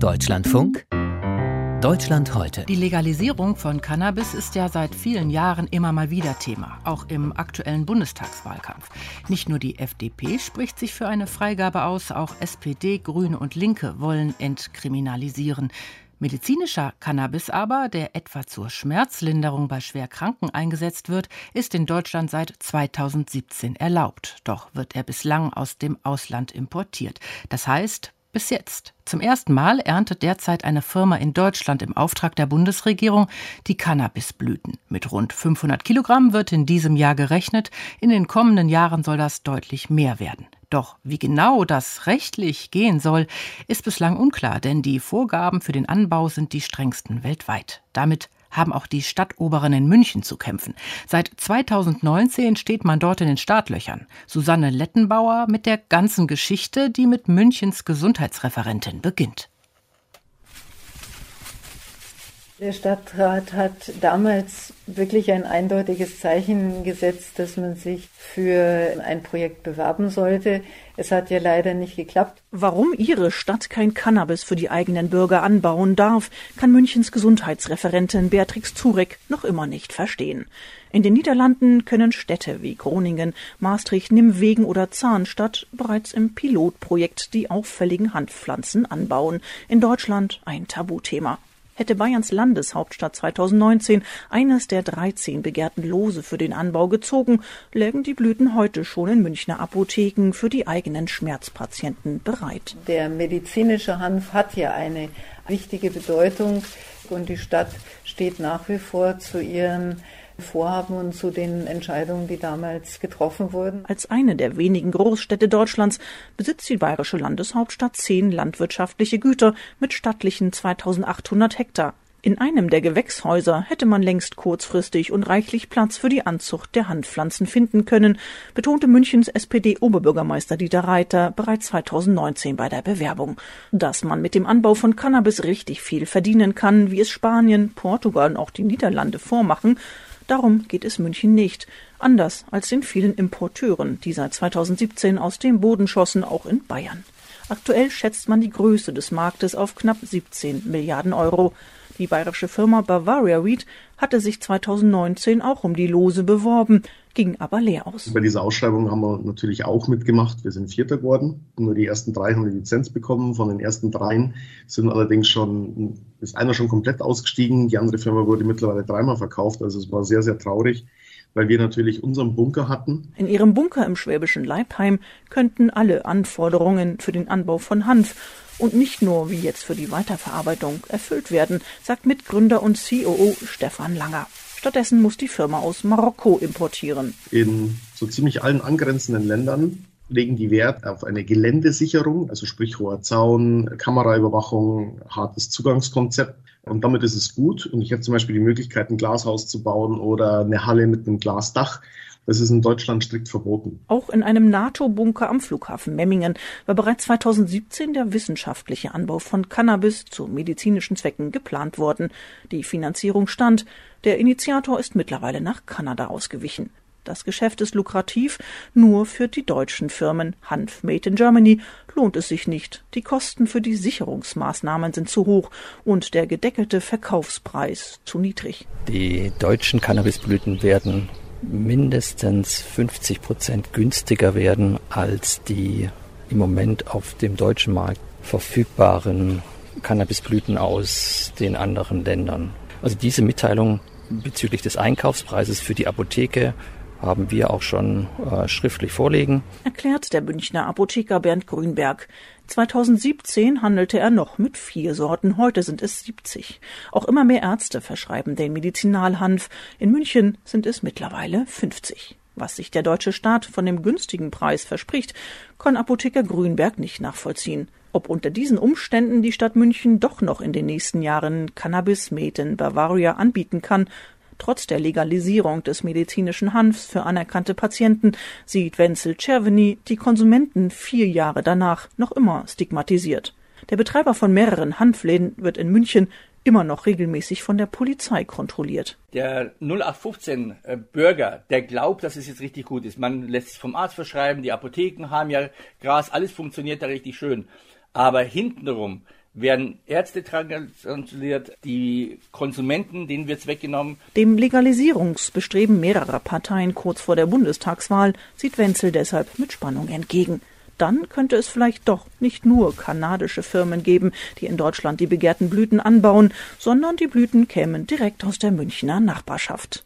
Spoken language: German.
Deutschlandfunk Deutschland heute. Die Legalisierung von Cannabis ist ja seit vielen Jahren immer mal wieder Thema, auch im aktuellen Bundestagswahlkampf. Nicht nur die FDP spricht sich für eine Freigabe aus, auch SPD, Grüne und Linke wollen entkriminalisieren. Medizinischer Cannabis aber, der etwa zur Schmerzlinderung bei Schwerkranken eingesetzt wird, ist in Deutschland seit 2017 erlaubt. Doch wird er bislang aus dem Ausland importiert. Das heißt, bis jetzt. Zum ersten Mal erntet derzeit eine Firma in Deutschland im Auftrag der Bundesregierung die Cannabisblüten. Mit rund 500 Kilogramm wird in diesem Jahr gerechnet. In den kommenden Jahren soll das deutlich mehr werden. Doch wie genau das rechtlich gehen soll, ist bislang unklar, denn die Vorgaben für den Anbau sind die strengsten weltweit. Damit haben auch die Stadtoberen in München zu kämpfen. Seit 2019 steht man dort in den Startlöchern. Susanne Lettenbauer mit der ganzen Geschichte, die mit Münchens Gesundheitsreferentin beginnt. Der Stadtrat hat damals wirklich ein eindeutiges Zeichen gesetzt, dass man sich für ein Projekt bewerben sollte. Es hat ja leider nicht geklappt. Warum ihre Stadt kein Cannabis für die eigenen Bürger anbauen darf, kann Münchens Gesundheitsreferentin Beatrix Zurek noch immer nicht verstehen. In den Niederlanden können Städte wie Groningen, Maastricht, Nimwegen oder Zahnstadt bereits im Pilotprojekt die auffälligen Handpflanzen anbauen. In Deutschland ein Tabuthema. Hätte Bayerns Landeshauptstadt 2019 eines der 13 begehrten Lose für den Anbau gezogen, lägen die Blüten heute schon in Münchner Apotheken für die eigenen Schmerzpatienten bereit. Der medizinische Hanf hat ja eine wichtige Bedeutung und die Stadt steht nach wie vor zu ihren Vorhaben und zu den Entscheidungen, die damals getroffen wurden. Als eine der wenigen Großstädte Deutschlands besitzt die bayerische Landeshauptstadt zehn landwirtschaftliche Güter mit stattlichen 2800 Hektar. In einem der Gewächshäuser hätte man längst kurzfristig und reichlich Platz für die Anzucht der Handpflanzen finden können, betonte Münchens SPD-Oberbürgermeister Dieter Reiter bereits 2019 bei der Bewerbung. Dass man mit dem Anbau von Cannabis richtig viel verdienen kann, wie es Spanien, Portugal und auch die Niederlande vormachen, Darum geht es München nicht, anders als den vielen Importeuren, die seit 2017 aus dem Boden schossen, auch in Bayern. Aktuell schätzt man die Größe des Marktes auf knapp 17 Milliarden Euro. Die bayerische Firma Bavaria Weed hatte sich 2019 auch um die Lose beworben, ging aber leer aus. Bei dieser Ausschreibung haben wir natürlich auch mitgemacht. Wir sind Vierter geworden, nur die ersten drei haben die Lizenz bekommen. Von den ersten dreien sind allerdings schon, ist einer schon komplett ausgestiegen. Die andere Firma wurde mittlerweile dreimal verkauft. Also es war sehr, sehr traurig weil wir natürlich unseren Bunker hatten. In ihrem Bunker im schwäbischen Leibheim könnten alle Anforderungen für den Anbau von Hanf und nicht nur wie jetzt für die Weiterverarbeitung erfüllt werden, sagt Mitgründer und COO Stefan Langer. Stattdessen muss die Firma aus Marokko importieren. In so ziemlich allen angrenzenden Ländern legen die Wert auf eine Geländesicherung, also sprich hoher Zaun, Kameraüberwachung, hartes Zugangskonzept. Und damit ist es gut. Und ich habe zum Beispiel die Möglichkeit, ein Glashaus zu bauen oder eine Halle mit einem Glasdach. Das ist in Deutschland strikt verboten. Auch in einem NATO-Bunker am Flughafen Memmingen war bereits 2017 der wissenschaftliche Anbau von Cannabis zu medizinischen Zwecken geplant worden. Die Finanzierung stand. Der Initiator ist mittlerweile nach Kanada ausgewichen. Das Geschäft ist lukrativ, nur für die deutschen Firmen Hanf Made in Germany lohnt es sich nicht. Die Kosten für die Sicherungsmaßnahmen sind zu hoch und der gedeckelte Verkaufspreis zu niedrig. Die deutschen Cannabisblüten werden mindestens 50 Prozent günstiger werden als die im Moment auf dem deutschen Markt verfügbaren Cannabisblüten aus den anderen Ländern. Also diese Mitteilung bezüglich des Einkaufspreises für die Apotheke haben wir auch schon äh, schriftlich vorlegen. Erklärt der Münchner Apotheker Bernd Grünberg. 2017 handelte er noch mit vier Sorten, heute sind es 70. Auch immer mehr Ärzte verschreiben den Medizinalhanf. In München sind es mittlerweile 50. Was sich der deutsche Staat von dem günstigen Preis verspricht, kann Apotheker Grünberg nicht nachvollziehen. Ob unter diesen Umständen die Stadt München doch noch in den nächsten Jahren Cannabis Made in Bavaria anbieten kann, Trotz der Legalisierung des medizinischen Hanfs für anerkannte Patienten sieht Wenzel Czerweny die Konsumenten vier Jahre danach noch immer stigmatisiert. Der Betreiber von mehreren Hanfläden wird in München immer noch regelmäßig von der Polizei kontrolliert. Der 0815 äh, Bürger, der glaubt, dass es jetzt richtig gut ist. Man lässt es vom Arzt verschreiben, die Apotheken haben ja Gras, alles funktioniert da richtig schön. Aber hintenrum werden Ärzte transliert, die Konsumenten, denen wird es weggenommen. Dem Legalisierungsbestreben mehrerer Parteien kurz vor der Bundestagswahl sieht Wenzel deshalb mit Spannung entgegen. Dann könnte es vielleicht doch nicht nur kanadische Firmen geben, die in Deutschland die begehrten Blüten anbauen, sondern die Blüten kämen direkt aus der Münchner Nachbarschaft.